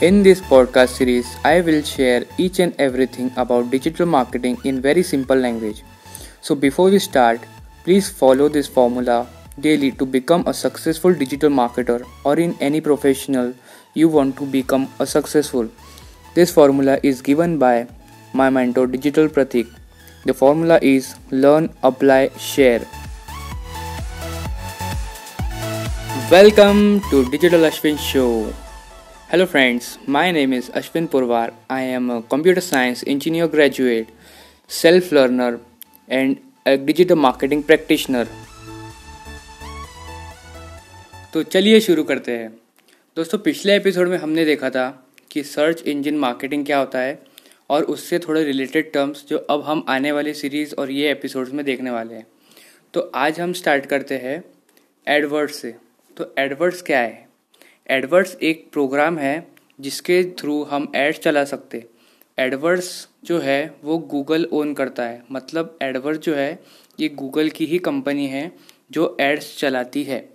In this podcast series, I will share each and everything about digital marketing in very simple language. So before we start, please follow this formula daily to become a successful digital marketer or in any professional you want to become a successful. This formula is given by my mentor Digital Pratik. The formula is learn, apply, share. Welcome to Digital Ashwin Show. Hello friends, my name is Ashwin Purvar. I am a computer science engineer graduate, self learner and a digital marketing practitioner. तो चलिए शुरू करते हैं। दोस्तों पिछले episode में हमने देखा था कि सर्च इंजन मार्केटिंग क्या होता है और उससे थोड़े रिलेटेड टर्म्स जो अब हम आने वाले सीरीज़ और ये एपिसोड्स में देखने वाले हैं। तो आज हम स्टार्ट करते हैं एडवर्ड्स से। तो एडवर्ड्स क्या है? एडवर्ड्स एक प्रोग्राम है जिसके थ्रू हम एड्स चला सकते एडवर्ड्स जो है, वो गूगल ओन करता है। मतलब एडवर्ड्स जो है, ये गूगल की ही कंपनी है जो एड्स चलाती है।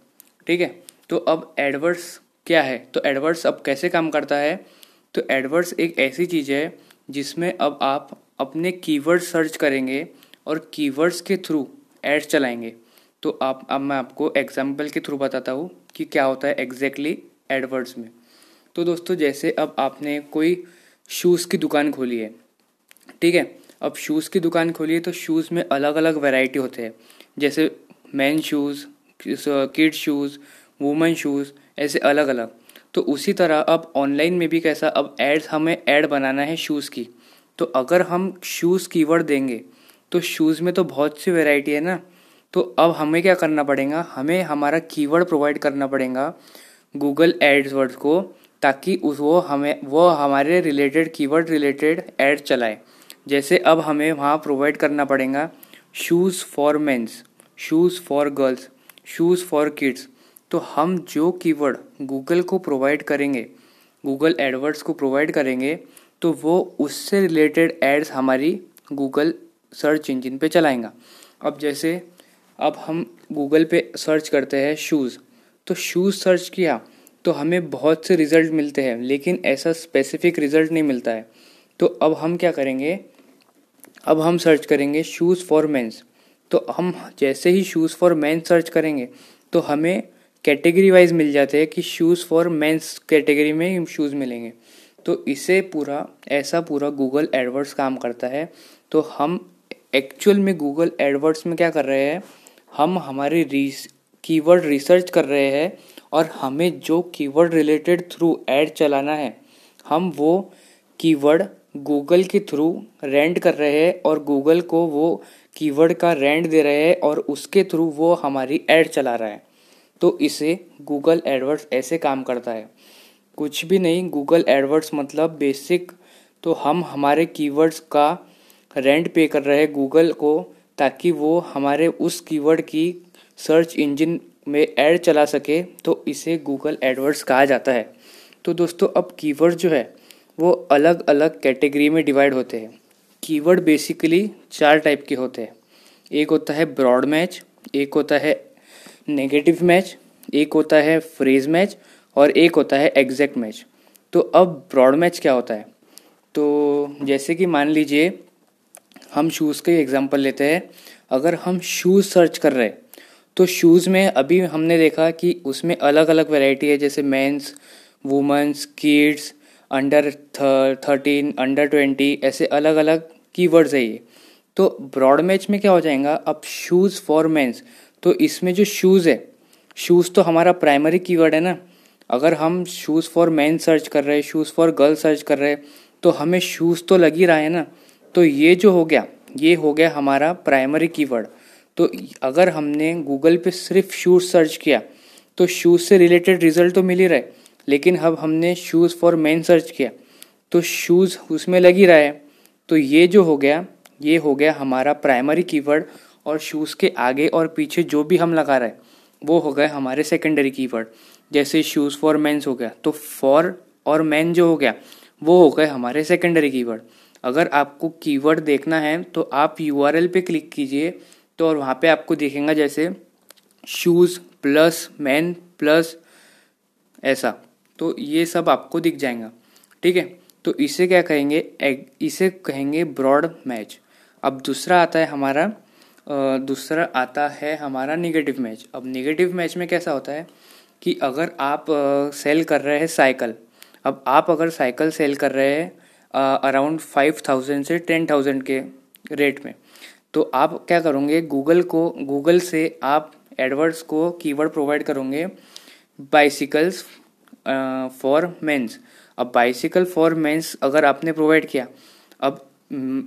ठीक है? तो अब एडवर्ड्स क्या है? तो एडवर्ड्स अब कैसे काम करता है? तो एडवर्ड्स एक ऐसी चीज़ है जिसमें अब आप अपने कीवर्ड सर्च करेंगे और कीवर्ड्स के थ्रू एड्स चलाएँगे। तो आप, अब मैं आपको एग्ज़ाम्पल के थ्रू बताता हूँ कि क्या होता है एग्जैक्टली एडवर्ड्स में। तो दोस्तों, जैसे अब आपने कोई शूज़ की दुकान खोली है, ठीक है? अब शूज़ की दुकान खोली है तो शूज़ में अलग अलग वैरायटी होते हैं। जैसे man shoes kid shoes women shoes ऐसे अलग अलग तो उसी तरह अब ऑनलाइन में भी कैसा, अब एड्स हमें ऐड बनाना है शूज़ की। तो अगर हम शूज़ कीवर्ड देंगे तो शूज़ में तो बहुत सी वैरायटी है ना? तो अब हमें क्या करना पड़ेगा? हमें हमारा कीवर्ड प्रोवाइड करना पड़ेगा गूगल एड्सवर्ड्स को, ताकि उस वो हमें, वो हमारे रिलेटेड कीवर्ड रिलेटेड एड चलाए। जैसे अब हमें वहाँ प्रोवाइड करना पड़ेगा shoes for mens shoes for girls shoes for kids तो हम जो कीवर्ड गूगल को प्रोवाइड करेंगे गूगल एडवर्ड्स को प्रोवाइड करेंगे तो वो उससे रिलेटेड एड्स हमारी गूगल सर्च इंजन पे चलाएगा। अब जैसे, अब हम गूगल पे सर्च करते हैं शूज़ तो शूज़ सर्च किया तो हमें बहुत से रिज़ल्ट मिलते हैं, लेकिन ऐसा स्पेसिफिक रिज़ल्ट नहीं मिलता है। तो अब हम क्या करेंगे? अब हम सर्च करेंगे शूज़ फॉर मेंस तो हम जैसे ही शूज़ फॉर मेन सर्च करेंगे तो हमें कैटेगरी वाइज मिल जाते हैं कि शूज़ फॉर मेंस कैटेगरी में शूज़ मिलेंगे। तो इसे पूरा, ऐसा पूरा गूगल एडवर्ड्स काम करता है। तो हम एक्चुअल में गूगल एडवर्ड्स में क्या कर रहे हैं? हम हमारे रीस कीवर्ड रिसर्च कर रहे हैं और हमें जो कीवर्ड रिलेटेड थ्रू ऐड चलाना है, हम वो कीवर्ड गूगल के थ्रू रेंट कर रहे हैं और गूगल को वो कीवर्ड का रेंट दे रहे हैं और उसके थ्रू वो हमारी ऐड चला रहा है। तो इसे गूगल एडवर्ड्स ऐसे काम करता है। कुछ भी नहीं गूगल एडवर्ड्स मतलब बेसिक तो हम हमारे कीवर्ड्स का रेंट पे कर रहे हैं गूगल को, ताकि वो हमारे उस कीवर्ड की सर्च इंजन में ऐड चला सके तो इसे गूगल एडवर्ड्स कहा जाता है। तो दोस्तों, अब कीवर्ड जो है, वो अलग अलग कैटेगरी में डिवाइड होते हैं। कीवर्ड बेसिकली चार टाइप के होते हैं। एक होता है ब्रॉड मैच, एक होता है नेगेटिव मैच, एक होता है फ्रेज मैच और एक होता है एग्जैक्ट मैच। तो अब ब्रॉड मैच क्या होता है? तो जैसे कि मान लीजिए, हम शूज़ के एग्जांपल लेते हैं। अगर हम शूज़ सर्च कर रहे हैं तो शूज़ में अभी हमने देखा कि उसमें अलग अलग वैरायटी है, जैसे mens womens kids under thirteen under twenty ऐसे अलग अलग कीवर्ड्स है ये। तो ब्रॉड मैच में क्या हो जाएगा? अब शूज़ फॉर मेंस तो इसमें जो शूज़ है शूज़ तो हमारा प्राइमरी कीवर्ड है ना। अगर हम शूज़ फॉर मैन सर्च कर रहे हैं शूज़ फॉर गर्ल सर्च कर रहे हैं तो हमें शूज़ तो लग ही रहा है ना। तो ये जो हो गया, ये हो गया हमारा प्राइमरी कीवर्ड तो अगर हमने गूगल पे सिर्फ़ शूज़ सर्च किया तो शूज़ से रिलेटेड रिज़ल्ट तो मिल ही रहे, लेकिन अब हमने शूज़ फॉर मैन सर्च किया तो शूज़ उसमें लग ही रहा है। तो ये जो हो गया, ये हो गया हमारा प्राइमरी कीवर्ड और शूज़ के आगे और पीछे जो भी हम लगा रहे वो हो गए हमारे सेकेंडरी कीवर्ड जैसे शूज़ फॉर मैंस हो गया तो फॉर और मैन जो हो गया, वो हो गए हमारे सेकेंडरी कीवर्ड अगर आपको कीवर्ड देखना है तो आप यूआरएल पे क्लिक कीजिए तो और वहाँ पे आपको दिखेगा जैसे शूज़ प्लस मैन प्लस ऐसा। तो ये सब आपको दिख जाएगा। ठीक है? तो इसे क्या कहेंगे? इसे कहेंगे ब्रॉड मैच अब दूसरा आता है हमारा दूसरा आता है हमारा निगेटिव मैच अब निगेटिव मैच में कैसा होता है कि अगर आप सेल कर रहे हैं साइकिल अब आप अगर साइकिल सेल कर रहे हैं अराउंड फाइव थाउज़ेंड से टेन थाउज़ेंड के रेट में तो आप क्या करोगे? गूगल को गूगल से आप एडवर्ड्स को कीवर्ड प्रोवाइड करोगे बाइसिकल्स फॉर मेंस अब बाइसिकल फॉर मेंस अगर आपने प्रोवाइड किया, अब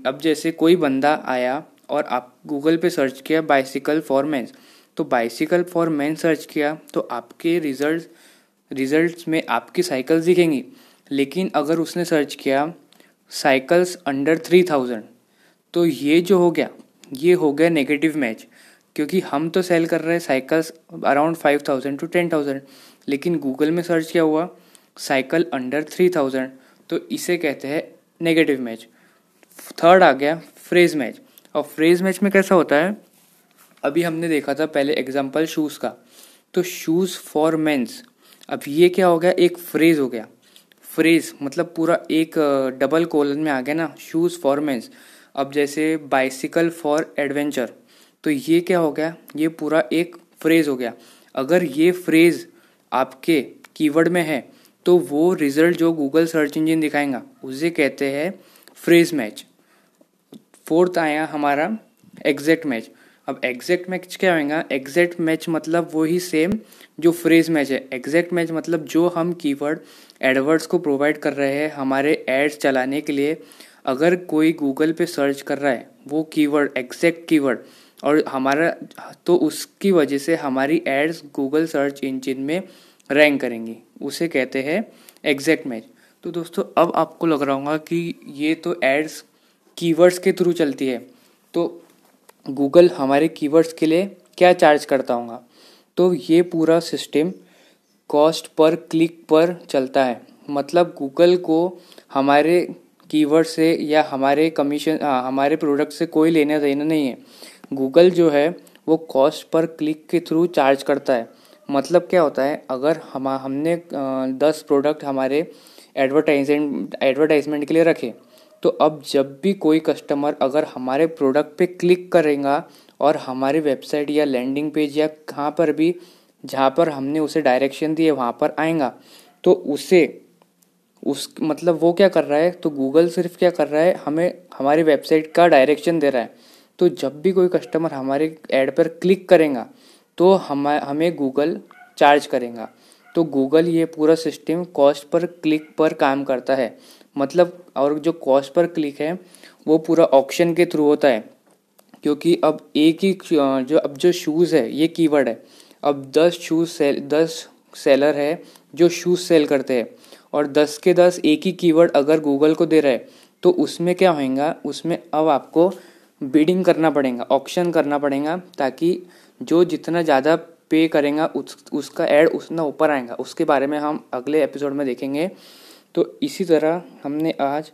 अब जैसे कोई बंदा आया और आप गूगल पे सर्च किया बाइसिकल फॉर मेंस तो बाइसिकल फॉर मैन सर्च किया तो आपके रिज़ल्ट रिजल्ट्स में आपकी साइकिल्स दिखेंगी। लेकिन अगर उसने सर्च किया साइकिल्स अंडर थ्री थाउज़ेंड तो ये जो हो गया ये हो गया नेगेटिव मैच क्योंकि हम तो सेल कर रहे हैं cycles around five thousand to ten thousand लेकिन गूगल में सर्च किया हुआ? साइकिल अंडर थ्री थाउज़ेंड तो इसे कहते हैं नेगेटिव मैच थर्ड आ गया फ्रेज मैच और फ्रेज मैच में कैसा होता है? अभी हमने देखा था पहले एग्ज़ाम्पल शूज़ का. तो शूज़ फॉर मेंस अब ये क्या हो गया? एक फ्रेज हो गया. फ्रेज मतलब पूरा एक डबल कोलन में आ गया ना. शूज़ फॉर मेंस अब जैसे बाइसिकल फॉर एडवेंचर तो ये क्या हो गया? ये पूरा एक फ्रेज हो गया। अगर ये फ्रेज आपके कीवर्ड में है तो वो रिज़ल्ट जो गूगल सर्च इंजन दिखाएगा, उसे कहते हैं फ्रेज मैच फोर्थ आया हमारा एग्जैक्ट मैच अब एग्जैक्ट मैच क्या होगा एग्जैक्ट मैच मतलब वही सेम जो फ्रेज मैच है। एग्जैक्ट मैच मतलब जो हम कीवर्ड एडवर्ड्स को प्रोवाइड कर रहे हैं हमारे एड्स चलाने के लिए। अगर कोई गूगल पे सर्च कर रहा है, वो कीवर्ड एग्जैक्ट कीवर्ड और हमारा तो उसकी वजह से हमारी एड्स गूगल सर्च इंजिन में रैंक करेंगी। उसे कहते हैं एग्जैक्ट मैच तो दोस्तों, अब आपको लग रहा होगा कि ये तो एड्स कीवर्ड्स के थ्रू चलती है। तो गूगल हमारे कीवर्ड्स के लिए क्या चार्ज करता होगा? तो ये पूरा सिस्टम कॉस्ट पर क्लिक पर चलता है। मतलब गूगल को हमारे कीवर्ड से या हमारे कमीशन हमारे प्रोडक्ट से कोई लेना देना नहीं है। गूगल जो है, वो कॉस्ट पर क्लिक के थ्रू चार्ज करता है। मतलब क्या होता है, अगर हम, हमने दस प्रोडक्ट हमारे एडवर्टाइजमेंट एडवर्टाइजमेंट के लिए रखे तो अब जब भी कोई कस्टमर अगर हमारे प्रोडक्ट पे क्लिक करेगा और हमारी वेबसाइट या लैंडिंग पेज या कहाँ पर भी, जहाँ पर हमने उसे डायरेक्शन दिए, वहाँ पर आएगा तो उसे उस मतलब वो क्या कर रहा है? तो गूगल सिर्फ़ क्या कर रहा है? हमें, हमारी वेबसाइट का डायरेक्शन दे रहा है। तो जब भी कोई कस्टमर हमारे ऐड पर क्लिक करेगा तो हम, हमें गूगल चार्ज करेगा। तो गूगल ये पूरा सिस्टम कॉस्ट पर क्लिक पर काम करता है। मतलब और जो कॉस्ट पर क्लिक है, वो पूरा ऑप्शन के थ्रू होता है। क्योंकि अब एक ही जो, अब जो शूज़ है, ये कीवर्ड है। अब दस शूज़ सेल दस सेलर है, जो शूज़ सेल करते हैं। और दस के दस एक ही कीवर्ड अगर गूगल को दे रहा है तो उसमें क्या होएगा? उसमें अब आपको बिडिंग करना पड़ेगा ऑप्शन करना पड़ेगा ताकि जो जितना ज़्यादा पे करेगा उस उसका ऐड उतना ऊपर आएगा। उसके बारे में हम अगले एपिसोड में देखेंगे। तो इसी तरह हमने आज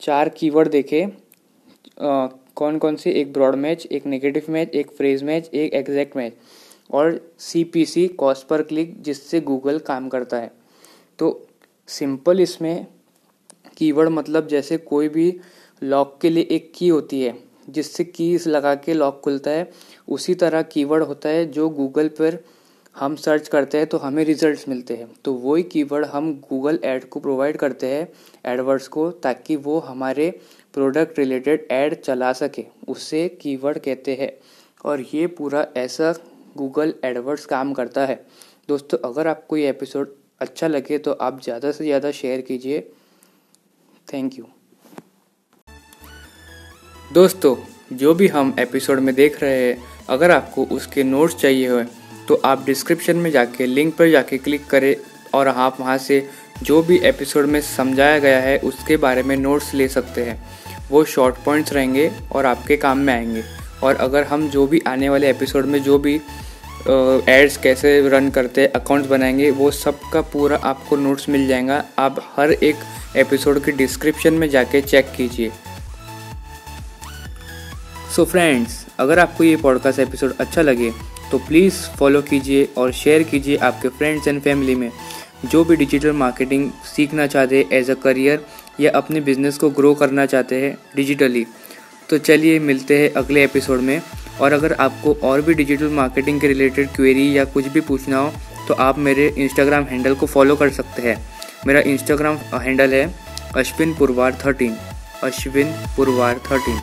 चार कीवर्ड देखे। आ, कौन कौन से? एक ब्रॉड मैच एक नेगेटिव मैच एक फ्रेज मैच एक एग्जैक्ट मैच और सी पी सी कॉस्ट पर क्लिक जिससे गूगल काम करता है। तो सिंपल इसमें कीवर्ड मतलब जैसे कोई भी लॉक के लिए एक की होती है, जिससे कीज लगा के लॉक खुलता है। उसी तरह कीवर्ड होता है जो गूगल पर हम सर्च करते हैं तो हमें रिजल्ट्स मिलते हैं। तो वही कीवर्ड हम गूगल ऐड को प्रोवाइड करते हैं एडवर्ड्स को, ताकि वो हमारे प्रोडक्ट रिलेटेड ऐड चला सके। उससे कीवर्ड कहते हैं। और ये पूरा ऐसा गूगल एडवर्ड्स काम करता है। दोस्तों, अगर आपको ये एपिसोड अच्छा लगे तो आप ज़्यादा से ज़्यादा शेयर कीजिए। थैंक यू दोस्तों, जो भी हम एपिसोड में देख रहे हैं, अगर आपको उसके नोट्स चाहिए हो तो आप डिस्क्रिप्शन में जाके लिंक पर जाके क्लिक करें और आप वहाँ से जो भी एपिसोड में समझाया गया है, उसके बारे में नोट्स ले सकते हैं। वो शॉर्ट पॉइंट्स रहेंगे और आपके काम में आएँगे। और अगर हम जो भी आने वाले एपिसोड में जो भी एड्स कैसे रन करते हैं अकाउंट्स बनाएँगे, वो सब का पूरा आपको नोट्स मिल जाएगा। आप हर एक एपिसोड के डिस्क्रिप्शन में जाके चेक कीजिए। सो फ्रेंड्स अगर आपको ये पॉडकास्ट एपिसोड अच्छा लगे तो प्लीज़ फॉलो कीजिए और शेयर कीजिए आपके फ्रेंड्स एंड फैमिली में। जो भी डिजिटल मार्केटिंग सीखना चाहते हैं एज अ करियर या अपने बिज़नेस को ग्रो करना चाहते हैं डिजिटली तो चलिए मिलते हैं अगले एपिसोड में। और अगर आपको और भी डिजिटल मार्केटिंग के रिलेटेड क्वेरी या कुछ भी पूछना हो तो आप मेरे इंस्टाग्राम हैंडल को फॉलो कर सकते हैं। मेरा इंस्टाग्राम हैंडल है अश्विन पुरवार थर्टीन अश्विन पुरवार थर्टीन